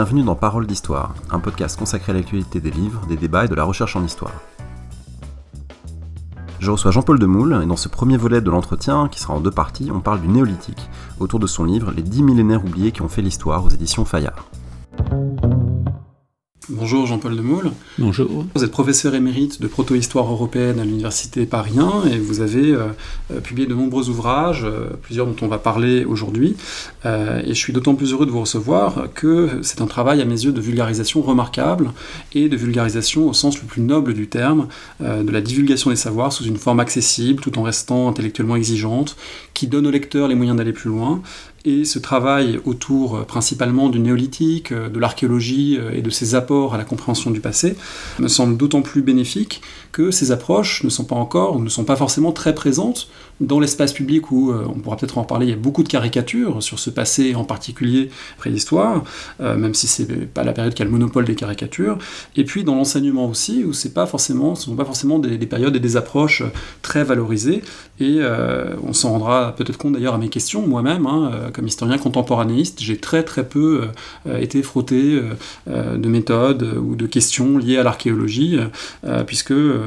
Bienvenue dans Parole d'Histoire, un podcast consacré à l'actualité des livres, des débats et de la recherche en histoire. Je reçois Jean-Paul Demoule, et dans ce premier volet de l'entretien, qui sera en deux parties, on parle du néolithique, autour de son livre Les dix millénaires oubliés qui ont fait l'histoire aux éditions Fayard. Bonjour Jean-Paul Demoule. Bonjour. Vous êtes professeur émérite de proto-histoire européenne à l'Université Paris 1 et vous avez euh, euh, publié de nombreux ouvrages, euh, plusieurs dont on va parler aujourd'hui. et je suis d'autant plus heureux de vous recevoir que c'est un travail à mes yeux de vulgarisation remarquable et de vulgarisation au sens le plus noble du terme, de la divulgation des savoirs sous une forme accessible tout en restant intellectuellement exigeante, qui donne au lecteur les moyens d'aller plus loin et ce travail autour euh, principalement du néolithique, euh, de l'archéologie euh, et de ses apports à la compréhension du passé me semble d'autant plus bénéfique que ces approches ne sont pas encore, ne sont pas forcément très présentes dans l'espace public où, on pourra peut-être en parler, il y a beaucoup de caricatures sur ce passé en particulier préhistoire, même si c'est pas la période qui a le monopole des caricatures, et puis dans l'enseignement aussi, où c'est pas forcément, ce ne sont pas forcément des, périodes et des approches très valorisées, et on s'en rendra peut-être compte d'ailleurs à mes questions. Moi-même, hein, comme historien contemporanéiste, j'ai très très peu euh, été frotté euh, de méthodes ou de questions liées à l'archéologie, euh,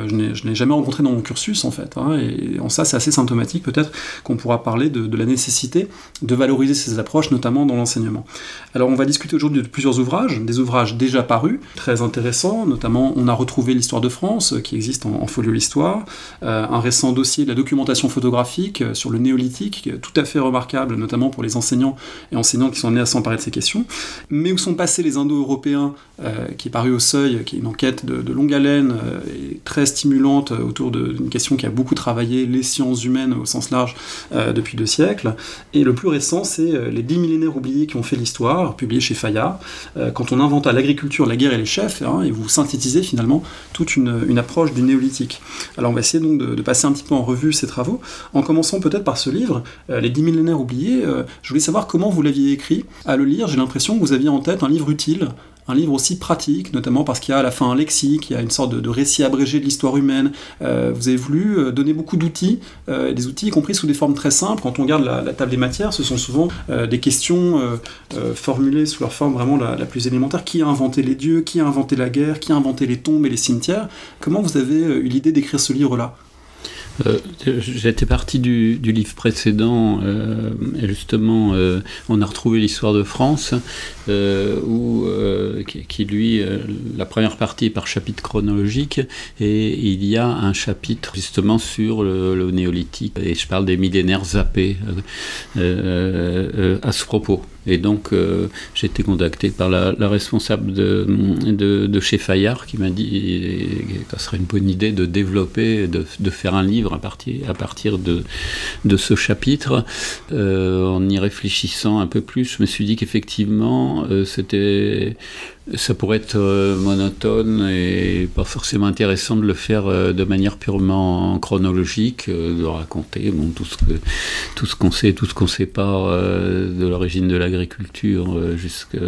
puisque je n'ai jamais rencontré dans mon cursus en fait. Hein, et en ça, c'est assez symptomatique peut-être qu'on pourra parler de, la nécessité de valoriser ces approches, notamment dans l'enseignement. Alors on va discuter aujourd'hui de plusieurs ouvrages, des ouvrages déjà parus, très intéressants, notamment on a retrouvé l'histoire de France, qui existe en, folio l'histoire, un récent dossier de la documentation photographique sur le néolithique, tout à fait remarquable, notamment pour les enseignants et enseignantes qui sont nés à s'emparer de ces questions, mais où sont passés les Indo-Européens, euh, qui est paru au Seuil, qui est une enquête de, longue haleine euh, et très stimulante autour d'une question qui a beaucoup travaillé les sciences humaines au sens large euh, depuis deux siècles. Et le plus récent, c'est Les dix millénaires oubliés qui ont fait l'histoire, publié chez Fayard, quand on inventa l'agriculture, la guerre et les chefs, hein, et vous synthétisez finalement toute une, approche du néolithique. Alors on va essayer donc de, de, passer un petit peu en revue ces travaux, en commençant peut-être par ce livre, Les dix millénaires oubliés. Je voulais savoir comment vous l'aviez écrit. À le lire, j'ai l'impression que vous aviez en tête un livre utile, un livre aussi pratique, notamment parce qu'il y a à la fin un lexique, il y a une sorte de, récit abrégé de l'histoire humaine. Euh, vous avez voulu euh, donner beaucoup d'outils, euh, des outils y compris sous des formes très simples. Quand on regarde la, table des matières, ce sont souvent des questions formulées sous leur forme vraiment la, la, plus élémentaire. Qui a inventé les dieux? Qui a inventé la guerre? Qui a inventé les tombes et les cimetières? Comment vous avez eu l'idée d'écrire ce livre-là? Euh, j'étais parti du, livre précédent, euh, et justement, euh, on a retrouvé l'histoire de France, où, qui, lui, la première partie est par chapitre chronologique, et il y a un chapitre justement sur le, néolithique, et je parle des millénaires zappés à ce propos. Et donc, j'ai été contacté par la, responsable de, de, chez Fayard qui m'a dit que ce serait une bonne idée de développer, de, de faire un livre à partir, à partir de, de ce chapitre. Euh, en y réfléchissant un peu plus, je me suis dit qu'effectivement, euh, c'était ça pourrait être euh, monotone et pas forcément intéressant de le faire euh, de manière purement chronologique, euh, de raconter tout ce qu'on sait, tout ce qu'on sait pas de l'origine de l'agriculture jusqu'à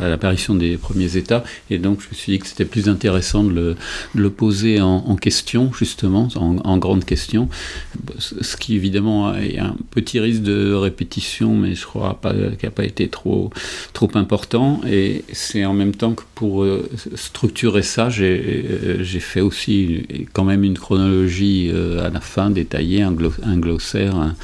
l'apparition des premiers États. Et donc je me suis dit que c'était plus intéressant de le, poser en, question justement, en, grande question, ce qui évidemment a un petit risque de répétition, mais je crois qu'il n'a pas été trop trop important. Et c'est en même temps donc pour euh, structurer ça, euh, j'ai fait aussi quand même une chronologie euh, à la fin détaillée, un, glossaire,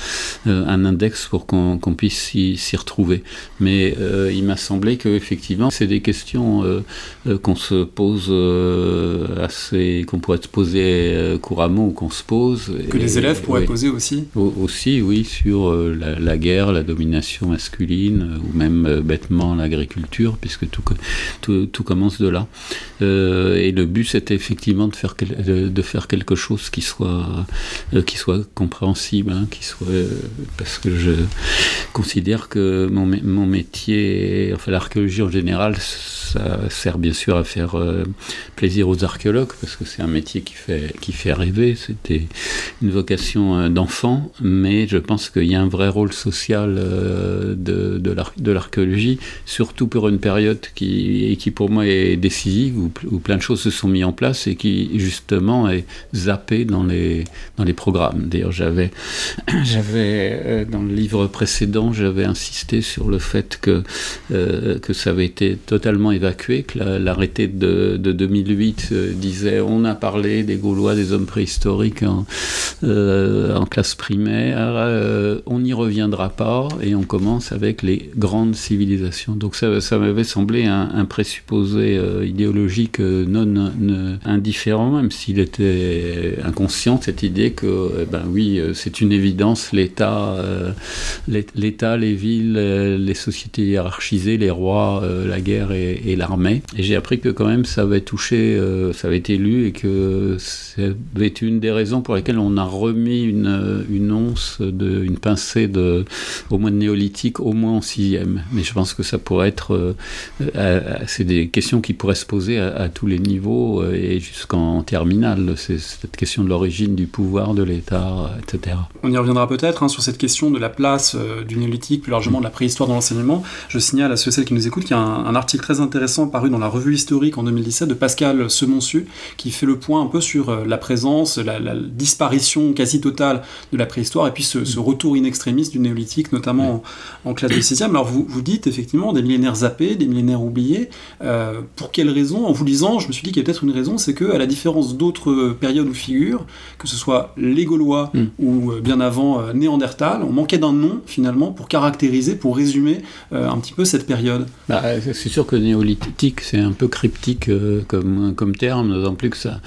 un, index pour qu'on puisse s'y retrouver. Mais il m'a semblé que effectivement, c'est des questions qu'on se pose assez, qu'on pourrait se poser couramment ou qu'on se pose. Que les élèves pourraient poser aussi. Aussi, oui, sur la, guerre, la domination masculine, ou même bêtement l'agriculture, puisque tout, tout tout, commence de là. Euh, et le but, c'était effectivement de faire, de, faire quelque chose qui soit, euh, qui soit compréhensible, hein, qui soit, euh, parce que je considère que mon, métier, enfin l'archéologie en général, ça sert bien sûr à faire plaisir aux archéologues, parce que c'est un métier qui fait, qui fait rêver. C'était une vocation d'enfant, mais je pense qu'il y a un vrai rôle social de, de l'archéologie, surtout pour une période qui, qui pour moi est décisive, où plein de choses se sont mises en place et qui justement est zappé dans les, dans les programmes. D'ailleurs, j'avais, j'avais euh, dans le livre précédent, j'avais insisté sur le fait que, euh, que ça avait été totalement évacué, que l'arrêté de, de, 2008 euh, disait on a parlé des Gaulois, des hommes préhistoriques en, classe primaire, on n'y reviendra pas et on commence avec les grandes civilisations. Donc ça, ça m'avait semblé un présupposé idéologique non, indifférent, même s'il était inconscient, cette idée que, ben oui, c'est une évidence, l'État, euh, l'État, les villes, euh, les sociétés hiérarchisées, les rois, euh, la guerre et, l'armée. J'ai appris que quand même ça avait touché, ça avait été lu et que c'était une des raisons pour lesquelles on a remis une, une once, de, une pincée de, au moins de néolithique, au moins en sixième. Mais je pense que ça pourrait être, c'est des questions qui pourraient se poser à, tous les niveaux et jusqu'en terminale. C'est cette question de l'origine du pouvoir de l'État, etc. On y reviendra peut-être hein, sur cette question de la place euh, du néolithique, plus largement de la préhistoire dans l'enseignement. Je signale à ceux et celles qui nous écoutent qu'il y a un, article très intéressant paru dans la revue historique en 2017 de Pascal Semonsu qui fait le point un peu sur euh, la présence, la, disparition quasi totale de la préhistoire et puis ce, retour in extremis du néolithique, notamment en, classe de 6 Alors vous, vous dites effectivement des millénaires zappés, des millénaires oubliés. Euh, pour quelles raisons En vous lisant, je me suis dit qu'il y a peut-être une raison, c'est que à la différence d'autres périodes ou figures, que ce soit les Gaulois mm. ou bien avant euh, Néandertal, on manquait d'un nom finalement pour caractériser, pour résumer euh, un petit peu cette période. Bah, c'est sûr que néolithique, c'est un peu cryptique euh, comme, comme terme, d'autant plus que ça,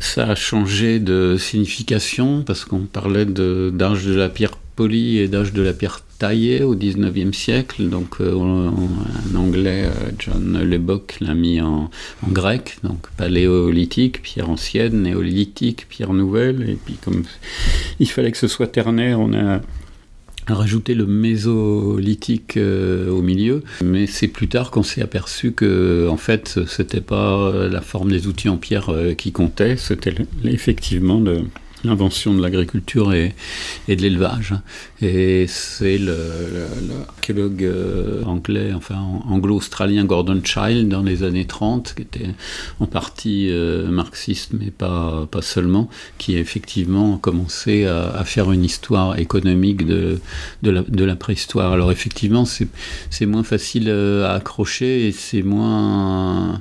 ça a changé de signification parce qu'on parlait d'âge de, de la pierre polie et d'âge de la pierre taillée au 19e siècle. Donc un anglais, John Lubbock, l'a mis en, grec, donc paléolithique, pierre ancienne, néolithique, pierre nouvelle. Et puis comme il fallait que ce soit ternaire, on a rajouté le mésolithique euh, au milieu, mais c'est plus tard qu'on s'est aperçu que en fait c'était pas la forme des outils en pierre euh, qui comptait, c'était effectivement de l'invention de l'agriculture et, et, de l'élevage. Et c'est l'archéologue euh, anglais, enfin anglo-australien Gordon Child dans les années 30, qui était en partie euh, marxiste, mais pas, pas seulement, qui a effectivement commencé à, à faire une histoire économique de, de, la, de la préhistoire. Alors effectivement, c'est moins facile euh, à accrocher et c'est moins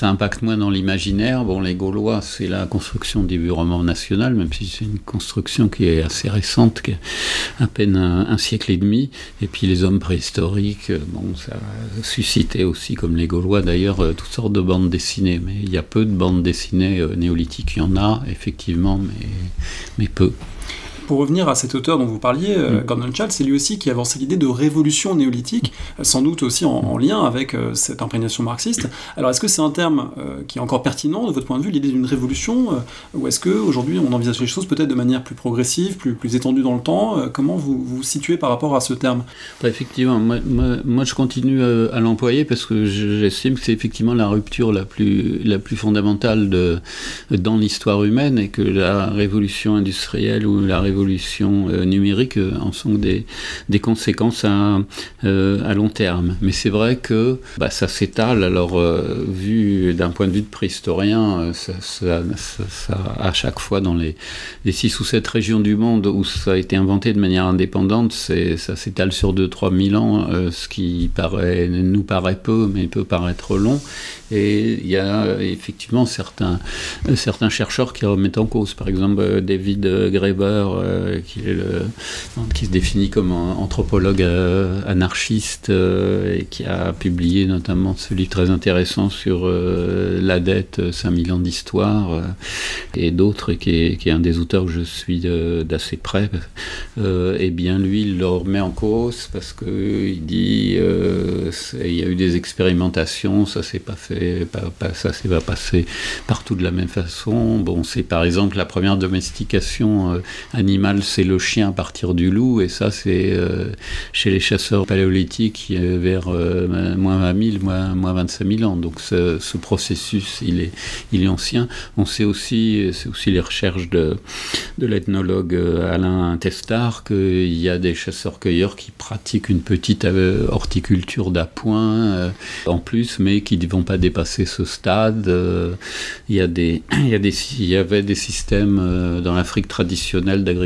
ça impacte moins dans l'imaginaire. Bon, les Gaulois, c'est la construction du roman national, même si c'est une construction qui est assez récente, qui à peine un, siècle et demi. Et puis les hommes préhistoriques, bon, ça a suscité aussi, comme les Gaulois d'ailleurs, euh, toutes sortes de bandes dessinées. Mais il y a peu de bandes dessinées euh, néolithiques. Il y en a, effectivement, mais, mais peu pour revenir à cet auteur dont vous parliez, euh, mm. Gordon Child, c'est lui aussi qui a avancé l'idée de révolution néolithique, euh, sans doute aussi en, lien avec euh, cette imprégnation marxiste. Alors est-ce que c'est un terme qui est encore pertinent de votre point de vue, l'idée d'une révolution, ou est-ce qu'aujourd'hui on envisage les choses peut-être de manière plus progressive, plus, plus étendue dans le temps Comment vous vous situez par rapport à ce terme? Bah, Effectivement, moi, moi, je continue à l'employer parce que j'estime que c'est effectivement la rupture la plus, la plus fondamentale de, dans l'histoire humaine et que la révolution industrielle ou la révolution euh, numérique euh, en sont des, conséquences à, euh, à long terme. Mais c'est vrai que bah, ça s'étale. Alors, vu d'un point de vue de préhistorien, ça, à chaque fois dans les, les 6 ou 7 régions du monde où ça a été inventé de manière indépendante, ça s'étale sur 2-3 000 ans, ce qui nous paraît peu, mais peut paraître long. Et il y a effectivement certains, certains chercheurs qui remettent en cause. Par exemple, David Graeber, euh, qui, se définit comme un anthropologue euh, anarchiste euh, et qui a publié notamment ce livre très intéressant sur la dette, 5000 ans d'histoire, et d'autres, qui qui est un des auteurs que je suis d'assez près, eh bien lui, il le remet en cause parce qu'il dit il y a eu des expérimentations, ça s'est pas fait, ça s'est pas passé partout de la même façon. Bon, c'est par exemple la première domestication animale, c'est le chien à partir du loup, et ça c'est chez les chasseurs paléolithiques vers moins 20 000, moins, moins 25 000 ans. Donc ce, processus, il est, il est ancien. On sait aussi, c'est aussi les recherches de, de l'ethnologue euh, Alain Testard, qu'il y a des chasseurs-cueilleurs qui pratiquent une petite euh, horticulture d'appoint euh, en plus, mais qui ne vont pas dépasser ce stade. il, y a des, il, y a des, il y avait des systèmes dans l'Afrique traditionnelle d'agriculture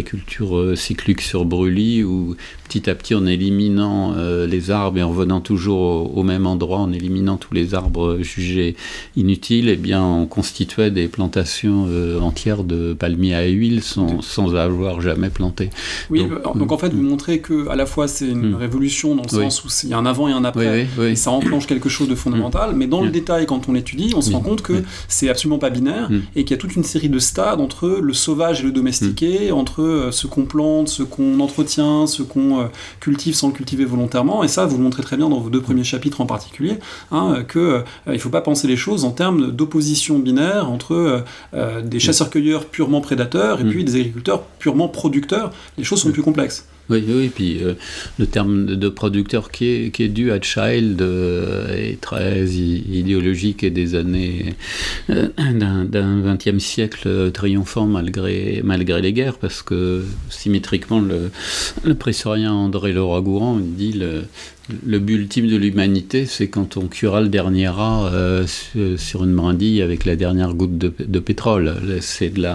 cyclique sur brûlis où petit à petit en éliminant les arbres et en revenant toujours au, même endroit, en éliminant tous les arbres jugés inutiles, eh bien, on constituait des plantations euh, entières de palmiers à huile sans, sans avoir jamais planté. Oui, donc, en fait, vous montrez que à la fois c'est une hmm. révolution dans le sens où il y a un avant et un après, et ça enclenche quelque chose de fondamental, mais dans le détail, quand on l'étudie, on se rend compte que c'est absolument pas binaire et qu'il y a toute une série de stades entre le sauvage et le domestiqué, entre euh, ce qu'on plante, ce qu'on entretient, ce qu'on euh, cultive sans le cultiver volontairement, et ça, vous le montrez très bien dans vos deux premiers chapitres en particulier, hein, que il ne faut pas penser les choses en termes d'opposition binaire entre euh, euh, des chasseurs-cueilleurs purement prédateurs et mm. puis des agriculteurs purement producteurs. Les choses sont mm. plus complexes. Oui, oui, puis euh, le terme de producteur qui est, qui est dû à Child est très idéologique et des années d'un XXe siècle triomphant malgré, malgré les guerres, parce que symétriquement, le, le pressorien André Leroy-Gourand dit le, le but ultime de l'humanité, c'est quand on cuira le dernier rat euh, sur une brindille avec la dernière goutte de, pétrole. C'est de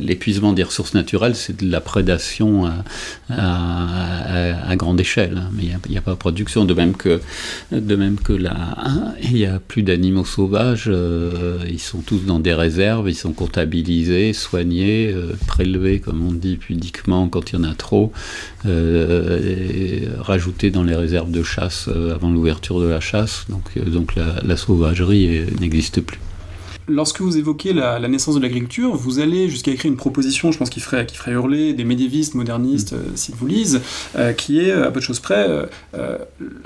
l'épuisement des ressources naturelles, c'est de la prédation à, grande échelle. Hein. Mais il n'y a, pas de production. De même que de même que là, il n'y a plus d'animaux sauvages. Euh, ils sont tous dans des réserves. Ils sont comptabilisés, soignés, euh, prélevés, comme on dit pudiquement quand il y en a trop, rajoutés dans les réserves de chasse euh, avant l'ouverture de la chasse, donc, euh, donc la, sauvagerie euh, n'existe plus. Lorsque vous évoquez la, naissance de l'agriculture, vous allez jusqu'à écrire une proposition, je pense qui ferait, qui ferait hurler des médiévistes, modernistes, mm. s'ils vous lisent, qui est, à peu de choses près,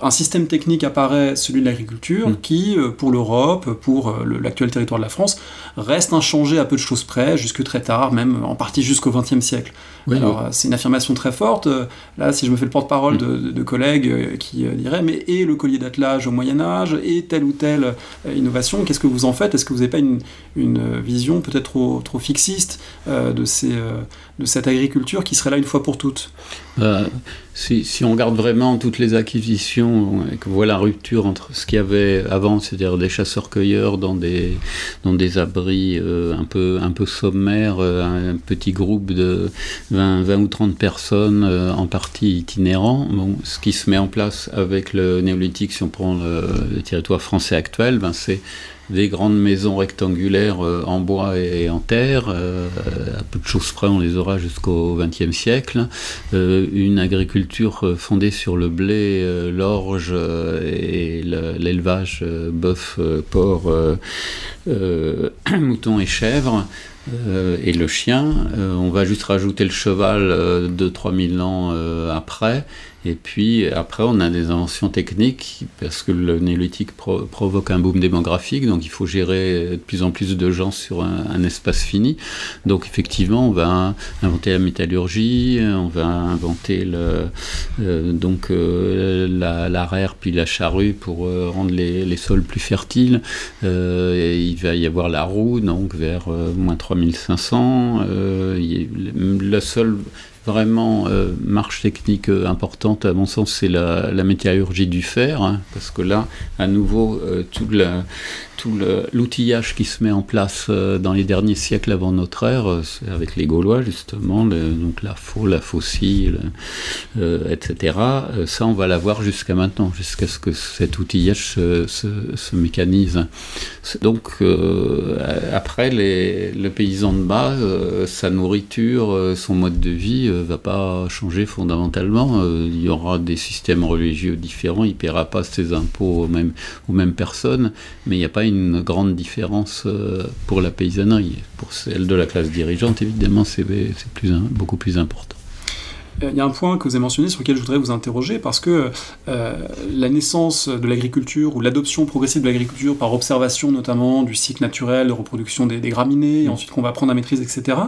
un système technique apparaît, celui de l'agriculture, mm. qui, pour l'Europe, pour l'actuel territoire de la France, reste inchangé à peu de choses près, jusque très tard, même en partie jusqu'au XXe siècle. Alors, euh, c'est une affirmation très forte. Euh, là, si je me fais le porte-parole mm. de, collègues euh, qui diraient Mais et le collier d'attelage au Moyen-Âge, et telle ou telle innovation, qu'est-ce que vous en faites? Est-ce que vous n'avez pas une, une vision peut-être trop, fixiste de, ces, de cette agriculture qui serait là une fois pour toutes si, si, on regarde vraiment toutes les acquisitions et qu'on voit la rupture entre ce qu'il y avait avant, c'est-à-dire des chasseurs-cueilleurs dans des, abris un, peu, sommaires, un petit groupe de 20, ou 30 personnes, euh, en partie itinérants. Bon, ce qui se met en place avec le néolithique, si on prend le, territoire français actuel, ben c'est des grandes maisons rectangulaires euh, en bois et, en terre, euh, à peu de choses près, on les aura jusqu'au XXe siècle. une agriculture fondée sur le blé, l'orge et l'élevage bœuf, porc, mouton et chèvre. Euh, et le chien. Euh, on va juste rajouter le cheval euh, 2-3 000 ans euh, après. Et puis après, on a des inventions techniques parce que le néolithique provoque un boom démographique, donc il faut gérer de plus en plus de gens sur un, espace fini. Donc effectivement, on va inventer la métallurgie, on va inventer le, euh, donc euh, puis la charrue pour euh, rendre les, sols plus fertiles. il va y avoir la roue, donc vers moins 3500. le seul vraiment euh, marche technique euh, importante, à mon sens, c'est la, métallurgie du fer, hein, parce que là, à nouveau, euh, tout la, tout l'outillage qui se met en place dans les derniers siècles avant notre ère, avec les Gaulois justement, donc la faux, la euh, etc. ça, on va l'avoir jusqu'à maintenant, jusqu'à ce que cet outillage se, mécanise. Donc après, les, le paysan de base, sa nourriture, son mode de vie, va pas changer fondamentalement. il y aura des systèmes religieux différents, il ne paiera pas ses impôts aux mêmes, aux mêmes personnes, mais il n'y a pas une grande différence pour la paysannerie. Pour celle de la classe dirigeante, évidemment, c'est plus, beaucoup plus important. Euh, il y a un point que vous avez mentionné sur lequel je voudrais vous interroger, parce que euh, la naissance de l'agriculture ou l'adoption progressive de l'agriculture par observation notamment du cycle naturel de reproduction des, graminées, et ensuite qu'on va apprendre à maîtriser, etc.,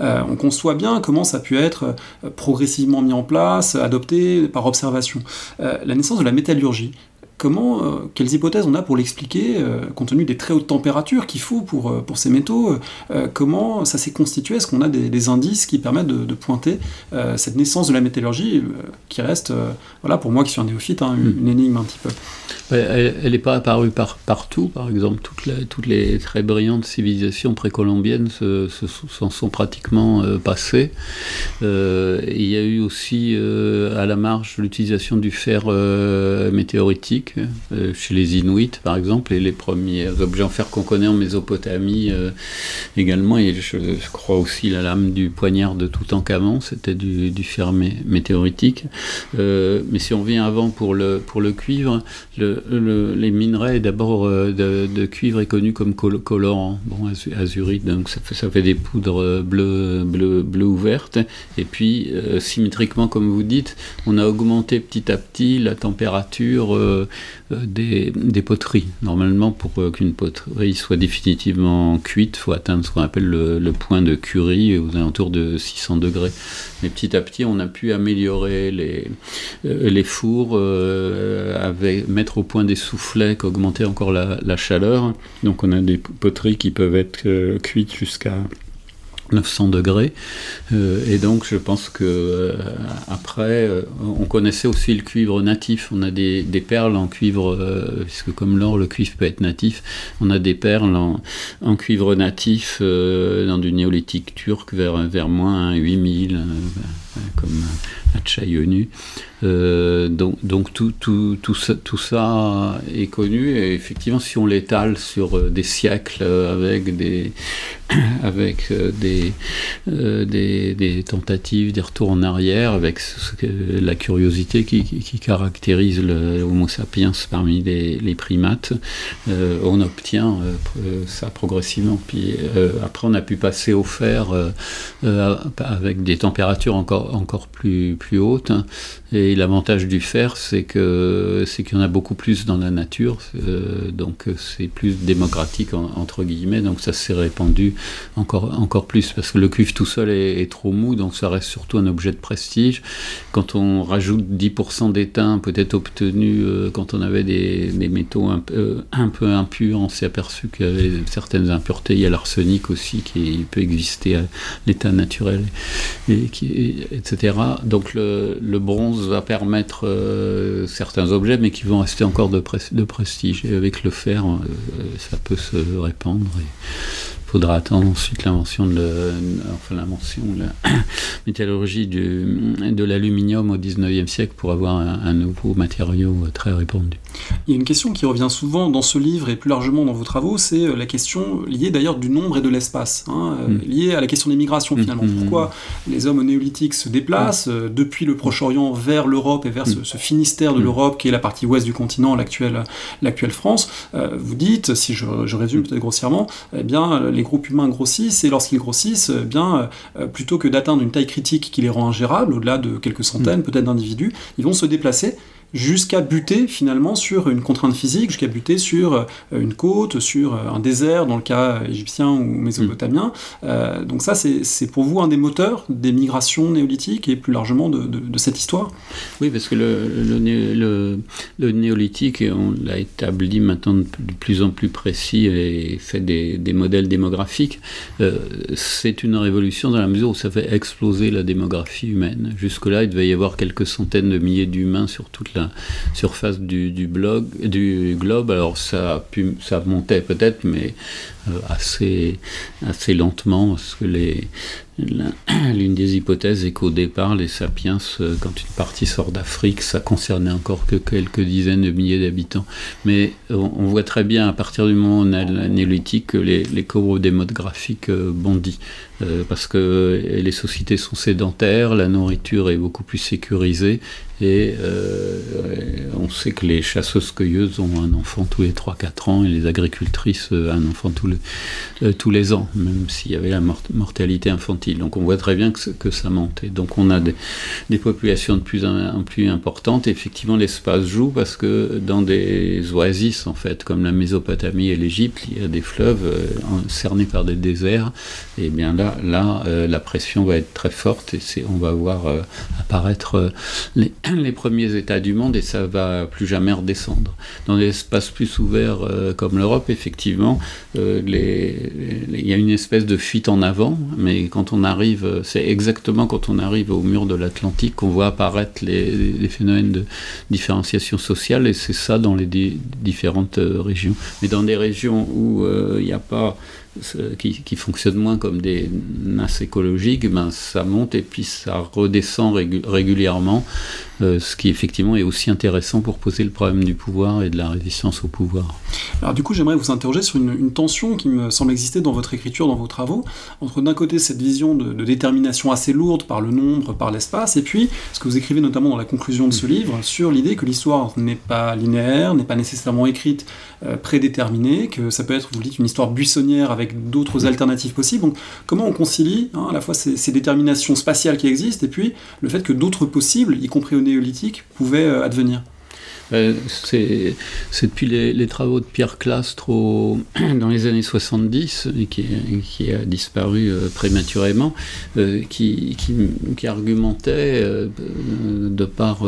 euh, on conçoit bien comment ça a pu être progressivement mis en place, adopté par observation. la naissance de la métallurgie, Comment, euh, quelles hypothèses on a pour l'expliquer, euh, compte tenu des très hautes températures qu'il faut pour, euh, pour ces métaux Comment ça s'est constitué? Est-ce qu'on a des, indices qui permettent de, pointer cette naissance de la métallurgie qui reste, voilà, pour moi qui suis un néophyte, hein, une, une, énigme un petit peu elle n'est pas apparue par, partout, par exemple. Toutes, toutes les très brillantes civilisations précolombiennes s'en se, sont pratiquement passées. Il y a eu aussi à la marge l'utilisation du fer météoritique chez les Inuits, par exemple, et les premiers objets en fer qu'on connaît en Mésopotamie également. Et je, crois aussi la lame du poignard de Toutankhamon, c'était du, fer météoritique. mais si on vient avant pour le, pour le cuivre, le, les minerais d'abord euh, de, cuivre est connu comme colorant, bon, azurite, donc ça fait, des poudres bleues bleu, bleu ouvertes. Et puis, euh, symétriquement, comme vous dites, on a augmenté petit à petit la température euh, des, des, poteries. Normalement, pour qu'une poterie soit définitivement cuite, il faut atteindre ce qu'on appelle le, point de Curie aux alentours de 600 degrés. Mais petit à petit, on a pu améliorer les, fours, mettre au point des soufflets qu'augmenter encore la, chaleur. Donc on a des poteries qui peuvent être euh, cuites jusqu'à 900 degrés. Euh, et donc, je pense que euh, après, on connaissait aussi le cuivre natif. On a des, perles en cuivre, puisque comme l'or, le cuivre peut être natif. On a des perles en, cuivre natif dans du néolithique turc vers, vers moins 8000, comme à Tchaïonu. Euh, donc, donc tout, tout, tout, ça, tout, ça, est connu et effectivement si on l'étale sur euh, des siècles euh, avec des, avec des, des, tentatives, des retours en arrière, avec la curiosité qui, caractérise le Homo sapiens parmi les, les primates, on obtient ça progressivement. Puis après on a pu passer au fer avec des températures encore, encore plus, plus hautes. Et et l'avantage du fer, c'est que c'est qu'il y en a beaucoup plus dans la nature, euh, donc c'est plus démocratique entre guillemets, donc ça s'est répandu encore encore plus parce que le cuivre tout seul est, trop mou, donc ça reste surtout un objet de prestige. Quand on rajoute 10% d'étain, peut-être obtenu euh, quand on avait des, métaux un, euh, un, peu impurs, on s'est aperçu qu'il y avait certaines impuretés. Il y a l'arsenic aussi qui peut exister à l'état naturel, et qui, etc. Donc le, le bronze permettre euh, certains objets, mais qui vont rester encore de, de prestige. Et avec le fer, euh, ça peut se répandre. Et faudra attendre ensuite l'invention de, enfin l'invention la métallurgie du, de l'aluminium au 19e siècle pour avoir un, nouveau matériau très répandu. Il y a une question qui revient souvent dans ce livre et plus largement dans vos travaux, c'est euh, la question liée d'ailleurs du nombre et de l'espace, hein, euh, mm. liée à la question des migrations mm. finalement. Mm. Pourquoi les hommes néolithiques se déplacent euh, depuis le Proche-Orient vers l'Europe et vers ce, Finistère de l'Europe qui est la partie ouest du continent, l'actuelle France Vous dites, si je, je résume peut-être grossièrement, eh bien les groupes humains grossissent, et lorsqu'ils grossissent, eh bien, euh, plutôt que d'atteindre une taille critique qui les rend ingérables, au-delà de quelques centaines peut-être d'individus, ils vont se déplacer jusqu'à buter finalement sur une contrainte physique, jusqu'à buter sur euh, une côte, sur euh, un désert dans le cas égyptien ou mésopotamien. Euh, donc ça, c'est pour vous un des moteurs des migrations néolithiques et plus largement de, cette histoire? Oui, parce que le, le, le, néolithique, on l'a établi maintenant de plus en plus précis et fait des, des modèles démographiques, c'est une révolution dans la mesure où ça fait exploser la démographie humaine. Jusque-là, il devait y avoir quelques centaines de milliers d'humains sur toute surface du, blog, du globe. Alors ça, ça montait peut-être, mais assez, assez lentement, parce que L'une des hypothèses est qu'au départ, les sapiens, euh, quand une partie sort d'Afrique, ça concernait encore que quelques dizaines de milliers d'habitants. Mais on voit très bien à partir du moment où on a la néolithique que les, les courbes démographiques euh, bondissent. Euh, parce que les sociétés sont sédentaires, la nourriture est beaucoup plus sécurisée et euh, on sait que les chasseuses-cueilleuses ont un enfant tous les 3-4 ans et les agricultrices euh, un enfant tous les, tous les ans, même s'il y avait la mortalité infantile. Donc on voit très bien que, ça monte. Et donc on a des, des, populations de plus en plus importantes. Et effectivement, l'espace joue parce que dans des oasis, en fait, comme la Mésopotamie et l'Égypte, il y a des fleuves cernés par des déserts. Et bien là, là, euh, la pression va être très forte et on va voir euh, apparaître euh, les, premiers États du monde et ça va plus jamais redescendre. Dans des espaces plus ouverts comme l'Europe, effectivement, il y a une espèce de fuite en avant, mais quand on arrive, c'est exactement quand on arrive au mur de l'Atlantique qu'on voit apparaître les, phénomènes de différenciation sociale et c'est ça dans les différentes régions. Mais dans des régions où il n'y a pas qui, qui, fonctionnent moins comme des masses écologiques, ben, ça monte et puis ça redescend régulièrement, euh, ce qui effectivement est aussi intéressant pour poser le problème du pouvoir et de la résistance au pouvoir. Alors du coup, j'aimerais vous interroger sur une, tension qui me semble exister dans votre écriture, dans vos travaux, entre d'un côté cette vision de, de, détermination assez lourde par le nombre, par l'espace, et puis ce que vous écrivez notamment dans la conclusion de ce livre sur l'idée que l'histoire n'est pas linéaire, n'est pas nécessairement écrite euh, prédéterminée, que ça peut être, vous dites, une histoire buissonnière avec d'autres alternatives possibles. Comment on concilie hein, à la fois ces, déterminations spatiales qui existent et puis le fait que d'autres possibles, y compris au néolithique, pouvaient euh, advenir? C'est depuis les, travaux de Pierre Clastre dans les années 70, et qui, a disparu euh, prématurément, euh, qui, argumentait, de par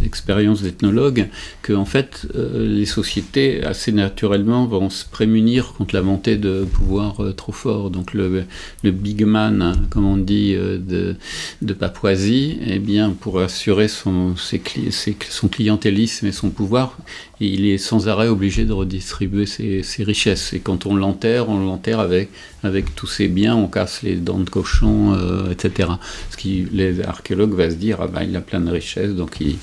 l'expérience d'ethnologue, que en fait, les sociétés, assez naturellement, vont se prémunir contre la montée de pouvoir trop fort. Donc le, big man, comme on dit, de, de Papouasie, eh bien, pour assurer son, son clientélisme son pouvoir, il est sans arrêt obligé de redistribuer ses, richesses. Et quand on l'enterre, on l'enterre avec, avec tous ses biens, on casse les dents de cochon, euh, etc. Ce qui, les archéologues vont se dire, ah ben, il a plein de richesses, donc il,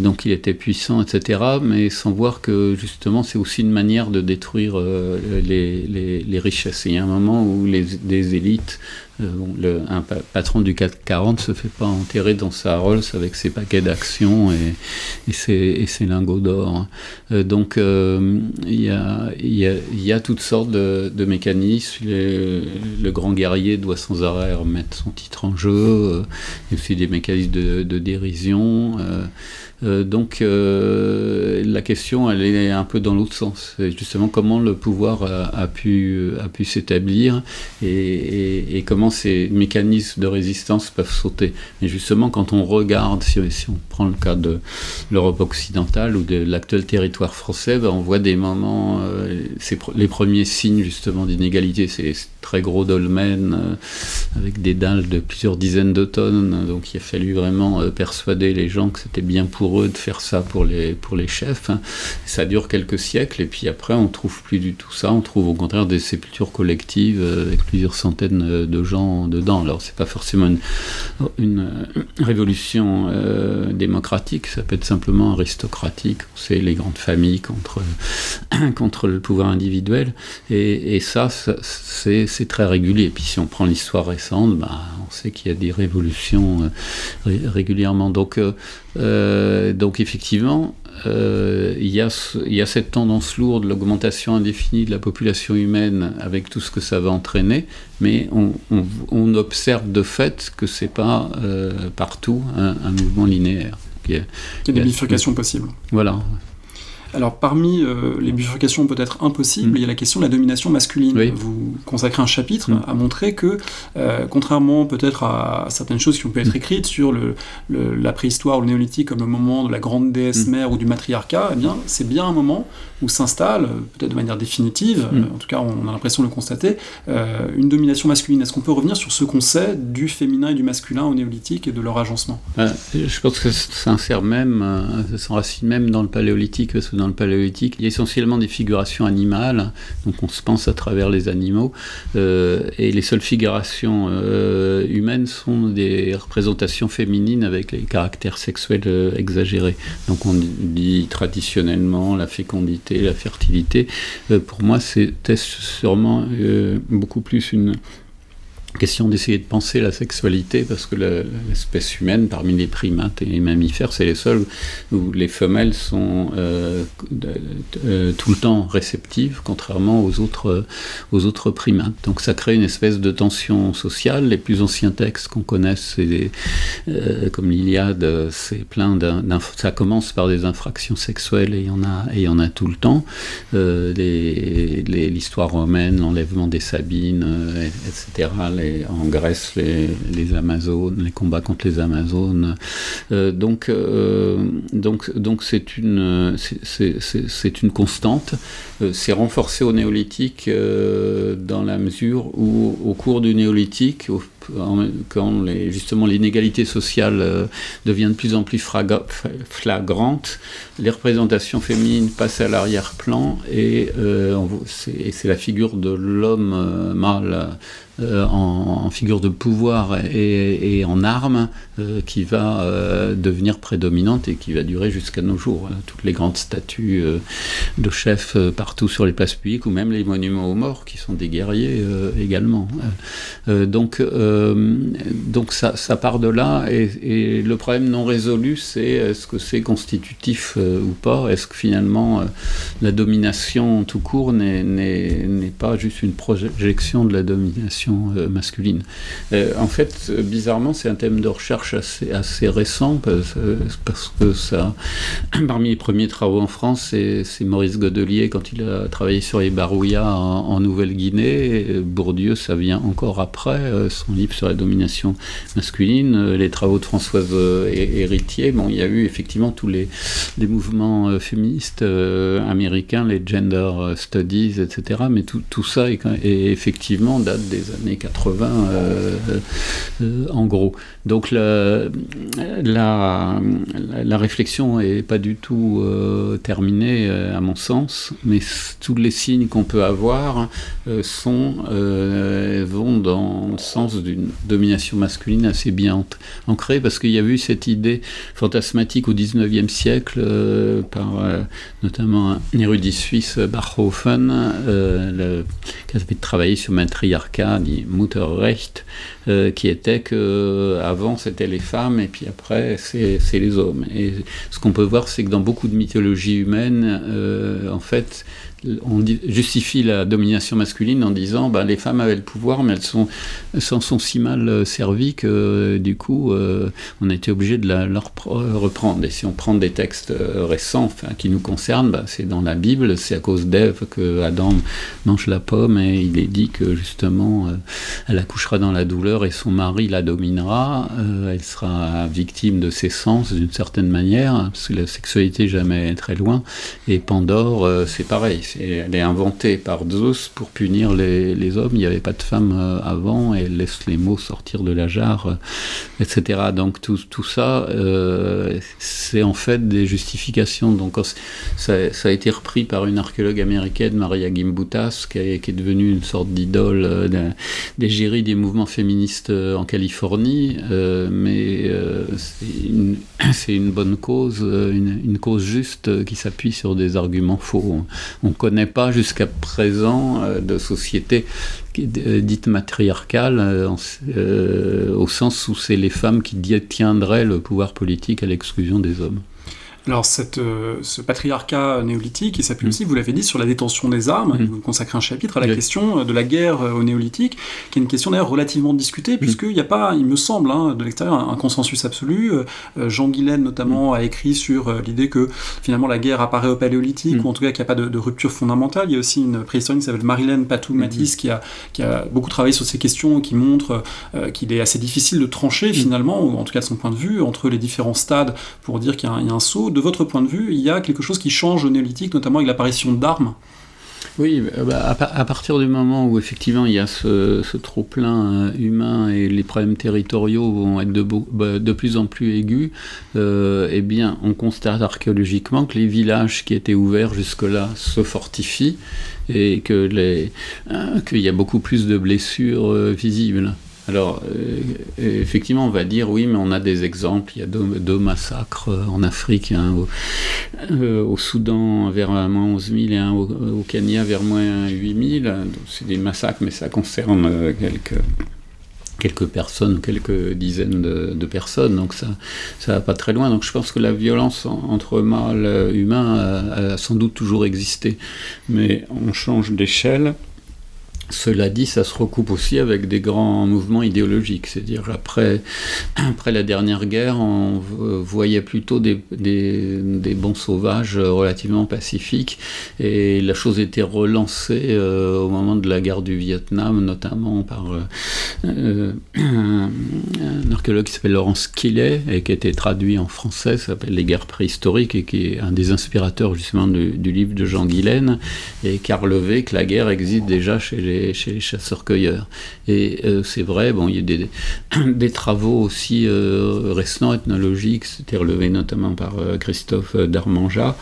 donc il était puissant, etc. Mais sans voir que justement, c'est aussi une manière de détruire euh, les, les, richesses. il y a un moment où les, des élites euh, le, un patron du 440 se fait pas enterrer dans sa Rolls avec ses paquets d'actions et, et, ses, lingots d'or. Euh, donc euh, il y, a, y, a, y, a, toutes sortes de, de mécanismes. le grand guerrier doit sans arrêt remettre son titre en jeu. il y a aussi des mécanismes de, de dérision. Euh, donc euh, la question, elle est un peu dans l'autre sens. Justement comment le pouvoir a, pu, a pu s'établir et, comment ces mécanismes de résistance peuvent sauter. Mais justement, quand on regarde, si, on prend le cas de l'Europe occidentale ou de l'actuel territoire français, ben, on voit des moments, euh, les premiers signes justement d'inégalité, c'est très gros dolmens avec des dalles de plusieurs dizaines de tonnes. Donc il a fallu vraiment persuader les gens que c'était bien pour eux de faire ça pour les, pour les chefs. Ça dure quelques siècles et puis après on trouve plus du tout ça. On trouve au contraire des sépultures collectives euh, avec plusieurs centaines euh, de gens dedans. Alors c'est pas forcément une, euh, révolution démocratique, ça peut être simplement aristocratique. C'est les grandes familles contre, contre le pouvoir individuel. Et, et ça, c'est très régulier. Et puis si on prend l'histoire récente, bah, on sait qu'il y a des révolutions régulièrement. Donc euh, donc effectivement, euh, il, y a, il, y a, cette tendance lourde, l'augmentation indéfinie de la population humaine avec tout ce que ça va entraîner, mais on, on, observe de fait que c'est pas euh, partout un, mouvement linéaire. Il y a, il y a des bifurcations possibles. Voilà. Alors parmi euh, les bifurcations peut-être impossibles, mm. il y a la question de la domination masculine. Vous consacrez un chapitre mm. à montrer que, euh, contrairement peut-être à certaines choses qui ont pu être mm. écrites sur le, la préhistoire ou le néolithique comme le moment de la grande déesse mère ou du matriarcat, eh bien c'est bien un moment où s'installe, peut-être de manière définitive, en tout cas on a l'impression de le constater, euh, une domination masculine. Est-ce qu'on peut revenir sur ce qu'on sait du féminin et du masculin au néolithique et de leur agencement? Je pense que ça s'insère même, ça s'enracine même dans le paléolithique, que dans le paléolithique, il y a essentiellement des figurations animales, donc on se pense à travers les animaux, et les seules figurations humaines sont des représentations féminines avec les caractères sexuels exagérés. Donc on dit traditionnellement la fécondité, la fertilité. pour moi, c'était sûrement beaucoup plus une question d'essayer de penser la sexualité parce que l'espèce humaine parmi les primates et les mammifères c'est les seuls où les femelles sont euh, euh, tout le temps réceptives contrairement aux autres aux autres primates. Donc ça crée une espèce de tension sociale. Les plus anciens textes qu'on connaisse euh, comme l'Iliade c'est plein d'un ça commence par des infractions sexuelles et il y en a et il y en a tout le temps. L'histoire romaine l'enlèvement des Sabines etc en Grèce les, Amazones, les combats contre les Amazones. Euh, donc, euh, donc, donc c'est une, c'est une constante. Euh, c'est renforcé au néolithique dans la mesure où, au cours du néolithique, quand les, justement l'inégalité sociale devient de plus en plus flagrante, les représentations féminines passent à l'arrière-plan et c'est la figure de l'homme euh, en, figure de pouvoir et, en armes qui va devenir prédominante et qui va durer jusqu'à nos jours. Hein. Toutes les grandes statues de chefs partout sur les places publiques ou même les monuments aux morts qui sont des guerriers également. donc euh, donc ça, part de là, et, le problème non résolu, c'est est-ce que c'est constitutif euh, ou pas? Est-ce que finalement euh, la domination tout court n'est pas juste une projection de la domination masculine En fait, bizarrement, c'est un thème de recherche assez, récent, parce, que ça, parmi les premiers travaux en France, c'est Maurice Godelier, quand il a travaillé sur les barouillas en, Nouvelle-Guinée, Bourdieu, ça vient encore après, son livre sur la domination masculine, euh, les travaux de Françoise euh, Héritier, bon, il y a eu effectivement tous les, mouvements euh, féministes américains, les gender studies, etc. Mais tout, tout ça est, effectivement date des années 80 en gros. Donc la, la, réflexion n'est pas du tout terminée à mon sens, mais tous les signes qu'on peut avoir sont, vont dans le sens d'une domination masculine assez bien ancrée, parce qu'il y a eu cette idée fantasmatique au 19e siècle euh, par euh, notamment un érudit suisse, Bachhofen, euh, qui avait travaillé sur matriarcat, dit Mutterrecht, qui était que avant c'était les femmes et puis après c'est les hommes. Et ce qu'on peut voir, c'est que dans beaucoup de mythologies humaines, en fait, on justifie la domination masculine en disant ben, les femmes avaient le pouvoir, mais elles sont, s'en sont si mal euh, servies que du coup, euh, on a été obligé de la, leur reprendre. Et si on prend des textes euh, récents qui nous concernent, ben, c'est dans la Bible, c'est à cause d'Ève que Adam mange la pomme et il est dit que justement, elle accouchera dans la douleur et son mari la dominera, elle sera victime de ses sens d'une certaine manière, parce que la sexualité jamais très loin. Et Pandore, c'est pareil elle est inventée par Zeus pour punir les, hommes. Il n'y avait pas de femmes euh, avant, et elle laisse les mots sortir de la jarre, euh, etc. Donc tout, ça, euh, c'est en fait des justifications. Donc ça, a été repris par une archéologue américaine, Maria Gimbutas, qui, est, devenue une sorte d'idole d'égérie des mouvements féministes en Californie. mais c'est une, bonne cause, une, cause juste qui s'appuie sur des arguments faux. On, connaît pas jusqu'à présent euh, de société euh, dite matriarcale, euh, au sens où c'est les femmes qui détiendraient le pouvoir politique à l'exclusion des hommes. Alors cette, euh, ce patriarcat néolithique, il s'appuie mm. aussi, vous l'avez dit, sur la détention des armes. Mm. Vous consacrez un chapitre à la question euh, de la guerre euh, au néolithique, qui est une question d'ailleurs relativement discutée, mm. puisqu'il n'y a pas, il me semble, hein, de l'extérieur, un, consensus absolu. Jean Guilaine notamment a écrit sur l'idée que finalement la guerre apparaît au paléolithique, ou en tout cas qu'il n'y a pas de, rupture fondamentale. Il y a aussi une préhistorienne qui s'appelle Marilène Patou-Matisse qui, a, qui a beaucoup travaillé sur ces questions, qui montre qu'il est assez difficile de trancher finalement, ou en tout cas de son point de vue, entre les différents stades pour dire qu'il y, y, a un saut de votre point de vue, il y a quelque chose qui change au néolithique, notamment avec l'apparition d'armes Oui, bah, à, partir du moment où effectivement il y a ce, trop-plein humain et les problèmes territoriaux vont être de, bah, plus en plus aigus, eh bien on constate archéologiquement que les villages qui étaient ouverts jusque-là se fortifient et que les, qu'il y a beaucoup plus de blessures visibles. Alors, euh, effectivement, on va dire oui, mais on a des exemples. Il y a deux, massacres euh, en Afrique, un euh, au, Soudan vers moins 11 000 et un au, Kenya vers moins 8 000. C'est des massacres, mais ça concerne quelques quelques personnes, quelques dizaines de, personnes, donc ça ça va pas très loin. Donc je pense que la violence entre mâles humains a sans doute toujours existé, mais on change d'échelle. Cela dit, ça se recoupe aussi avec des grands mouvements idéologiques. C'est-à-dire, après, après la dernière guerre, on voyait plutôt des, des, bons sauvages relativement pacifiques. Et la chose était relancée euh, au moment de la guerre du Vietnam, notamment par euh, euh, un archéologue qui s'appelle Laurence Quillet et qui a été traduit en français, ça s'appelle Les guerres préhistoriques, et qui est un des inspirateurs justement du, du livre de Jean Guilaine, et qui a relevé que la guerre existe déjà chez les chez les chasseurs-cueilleurs. Et euh, c'est vrai, bon, il y a des, travaux aussi euh, récents, ethnologiques, c'était relevé notamment par euh, Christophe Darmanja,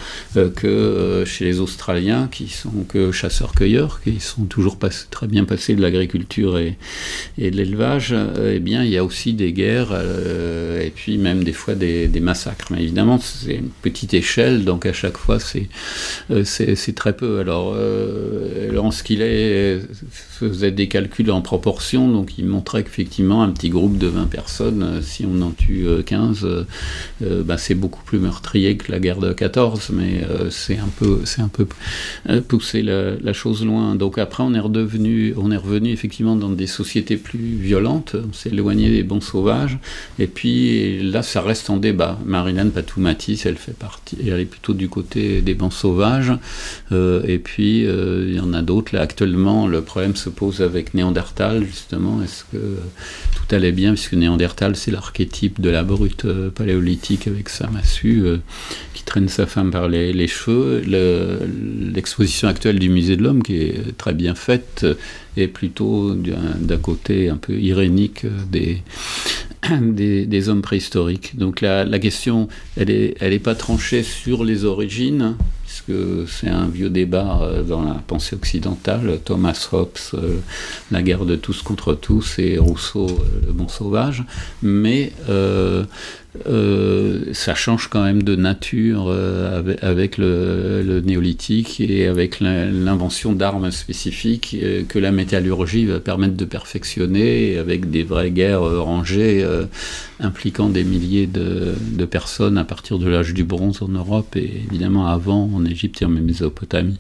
que chez les Australiens, qui sont chasseurs-cueilleurs, qui sont toujours très bien passés de l'agriculture et, de l'élevage, eh bien, il y a aussi des guerres, et puis même des fois des, massacres. Mais évidemment, c'est une petite échelle, donc à chaque fois, c'est c'est très peu. Alors, ce qu'il est faisait des calculs en proportion, donc il montrait qu'effectivement, un petit groupe de 20 personnes, euh, si on en tue 15, euh, euh, bah, c'est beaucoup plus meurtrier que la guerre de 14, mais c'est un peu, c'est peu pousser la, chose loin. Donc après, on est, redevenu, on est revenu effectivement dans des sociétés plus violentes, on s'est éloigné des bons sauvages, et puis là, ça reste en débat. Marilyn Patoumatis, elle fait partie, elle est plutôt du côté des bons sauvages, et puis il y en a d'autres, là, actuellement, le problème se pose avec Néandertal, justement. Est-ce que tout allait bien Puisque Néandertal, c'est l'archétype de la brute euh, paléolithique avec sa massue euh, qui traîne sa femme par les, cheveux. L'exposition actuelle du Musée de l'Homme, qui est très bien faite, est plutôt d'un côté un peu irénique des, hommes préhistoriques. Donc la, question, elle n'est est pas tranchée sur les origines, que c'est un vieux débat euh, dans la pensée occidentale? Thomas Hobbes, euh, la guerre de tous contre tous, et Rousseau, euh, le bon sauvage. Mais ça change quand même de nature avec, le, néolithique et avec l'invention d'armes spécifiques que la métallurgie va permettre de perfectionner avec des vraies guerres rangées impliquant des milliers de, personnes à partir de l'âge du bronze en Europe et évidemment avant Égypte et en Mésopotamie.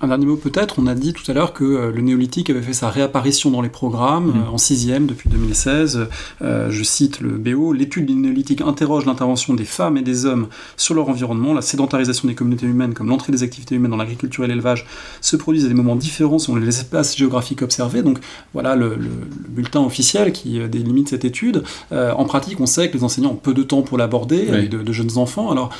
Un dernier mot peut-être, on a dit tout à l'heure que euh, le néolithique avait fait sa réapparition dans les programmes mm. euh, en sixième depuis 2016. Euh, je cite le BO, l'étude du néolithique interroge l'intervention des femmes et des hommes sur leur environnement, la sédentarisation des communautés humaines comme l'entrée des activités humaines dans l'agriculture et l'élevage se produisent à des moments différents selon les espaces géographiques observés. Donc voilà le, bulletin officiel qui délimite cette étude. en pratique, on sait que les enseignants ont peu de temps pour l'aborder avec de, de, jeunes enfants. Alors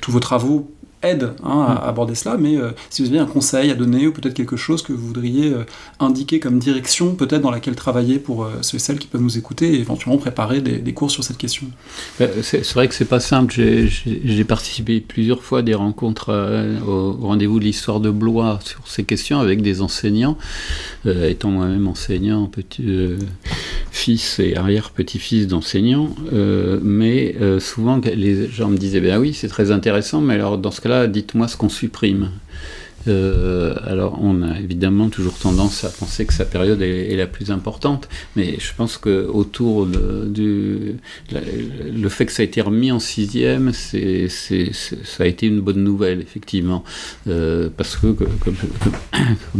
tous vos travaux aide hein, à mm. aborder cela, mais euh, si vous avez un conseil à donner ou peut-être quelque chose que vous voudriez euh, indiquer comme direction, peut-être dans laquelle travailler pour euh, ceux et celles qui peuvent nous écouter et éventuellement préparer des, cours sur cette question? C'est vrai que c'est pas simple. J'ai participé plusieurs fois à des rencontres au rendez-vous de l'histoire de Blois sur ces questions avec des enseignants, étant moi-même enseignant, petit fils et arrière-petit-fils d'enseignants, mais souvent les gens me disaient ben oui c'est très intéressant, mais alors dans ce cas-là, dites-moi ce qu'on supprime. Euh, alors, on a évidemment toujours tendance à penser que sa période est, la plus importante, mais je pense que autour du le fait que ça a été remis en sixième, c'est, ça a été une bonne nouvelle effectivement, euh, parce que comme,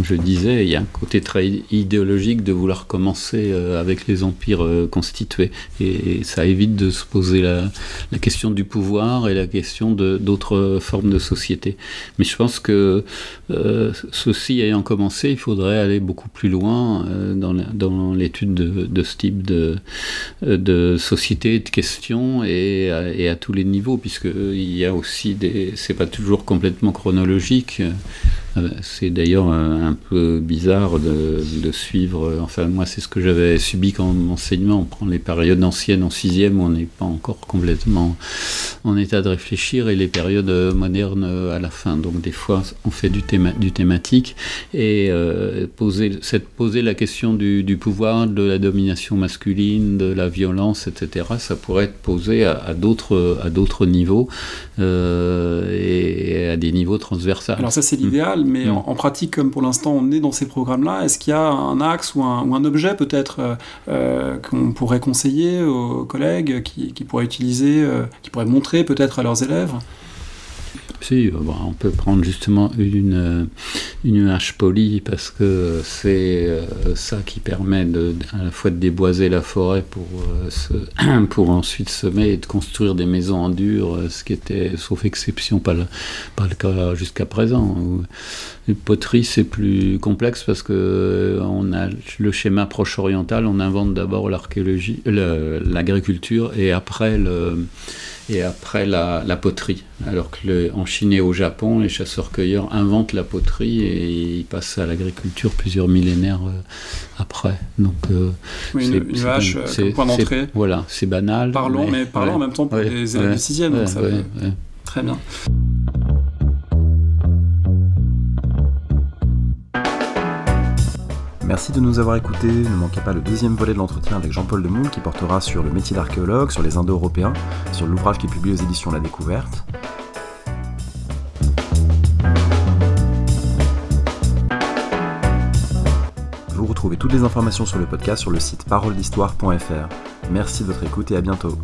je disais, il y a un côté très idéologique de vouloir commencer euh, avec les empires constitués, et, ça évite de se poser la, la question du pouvoir et la question d'autres formes de société. Mais je pense que euh, ceci ayant commencé, il faudrait aller beaucoup plus loin euh, dans, l'étude de, ce type de, société, de questions et, à tous les niveaux, puisqu'il y a aussi des. C'est pas toujours complètement chronologique. C'est d'ailleurs un peu bizarre de, de, suivre. Enfin, moi, c'est ce que j'avais subi comme enseignement. On prend les périodes anciennes en sixième on n'est pas encore complètement en état de réfléchir et les périodes modernes à la fin. Donc, des fois, on fait du, théma, du thématique et euh, poser, cette, poser la question du, du, pouvoir, de la domination masculine, de la violence, etc. Ça pourrait être posé à, à d'autres niveaux euh, et à des niveaux transversaux. Alors ça c'est l'idéal, mais en, en, pratique, comme pour l'instant on est dans ces programmes-là, est-ce qu'il y a un axe ou un, ou un objet peut-être euh, euh qu'on pourrait conseiller aux collègues, qui, qui pourraient utiliser, euh, qui pourraient montrer peut-être à leurs élèves? Si, euh, on peut prendre justement une, euh, une hache polie parce que c'est euh, ça qui permet à la fois de déboiser la forêt pour, pour ensuite semer et de construire des maisons en dur, ce qui était, sauf exception, pas le, cas jusqu'à présent. Les poteries, c'est plus complexe parce que on a le schéma proche oriental, on invente d'abord l'archéologie, l'agriculture et après le et après la, la, poterie. Alors que le, en Chine et au Japon, les chasseurs-cueilleurs inventent la poterie et ils passent à l'agriculture plusieurs millénaires euh, après. Donc, euh, oui, une, une vache euh, comme point d'entrée. Voilà, c'est banal. Parlons, mais, mais parlons ouais, en même temps pour ouais, les élèves ouais, ça. Très bien. Merci de nous avoir écoutés. Ne manquez pas le deuxième volet de l'entretien avec Jean-Paul Demoule qui portera sur le métier d'archéologue, sur les Indo-Européens, sur l'ouvrage qui est publié aux éditions La Découverte. Vous retrouvez toutes les informations sur le podcast sur le site paroledhistoire.fr. Merci de votre écoute et à bientôt.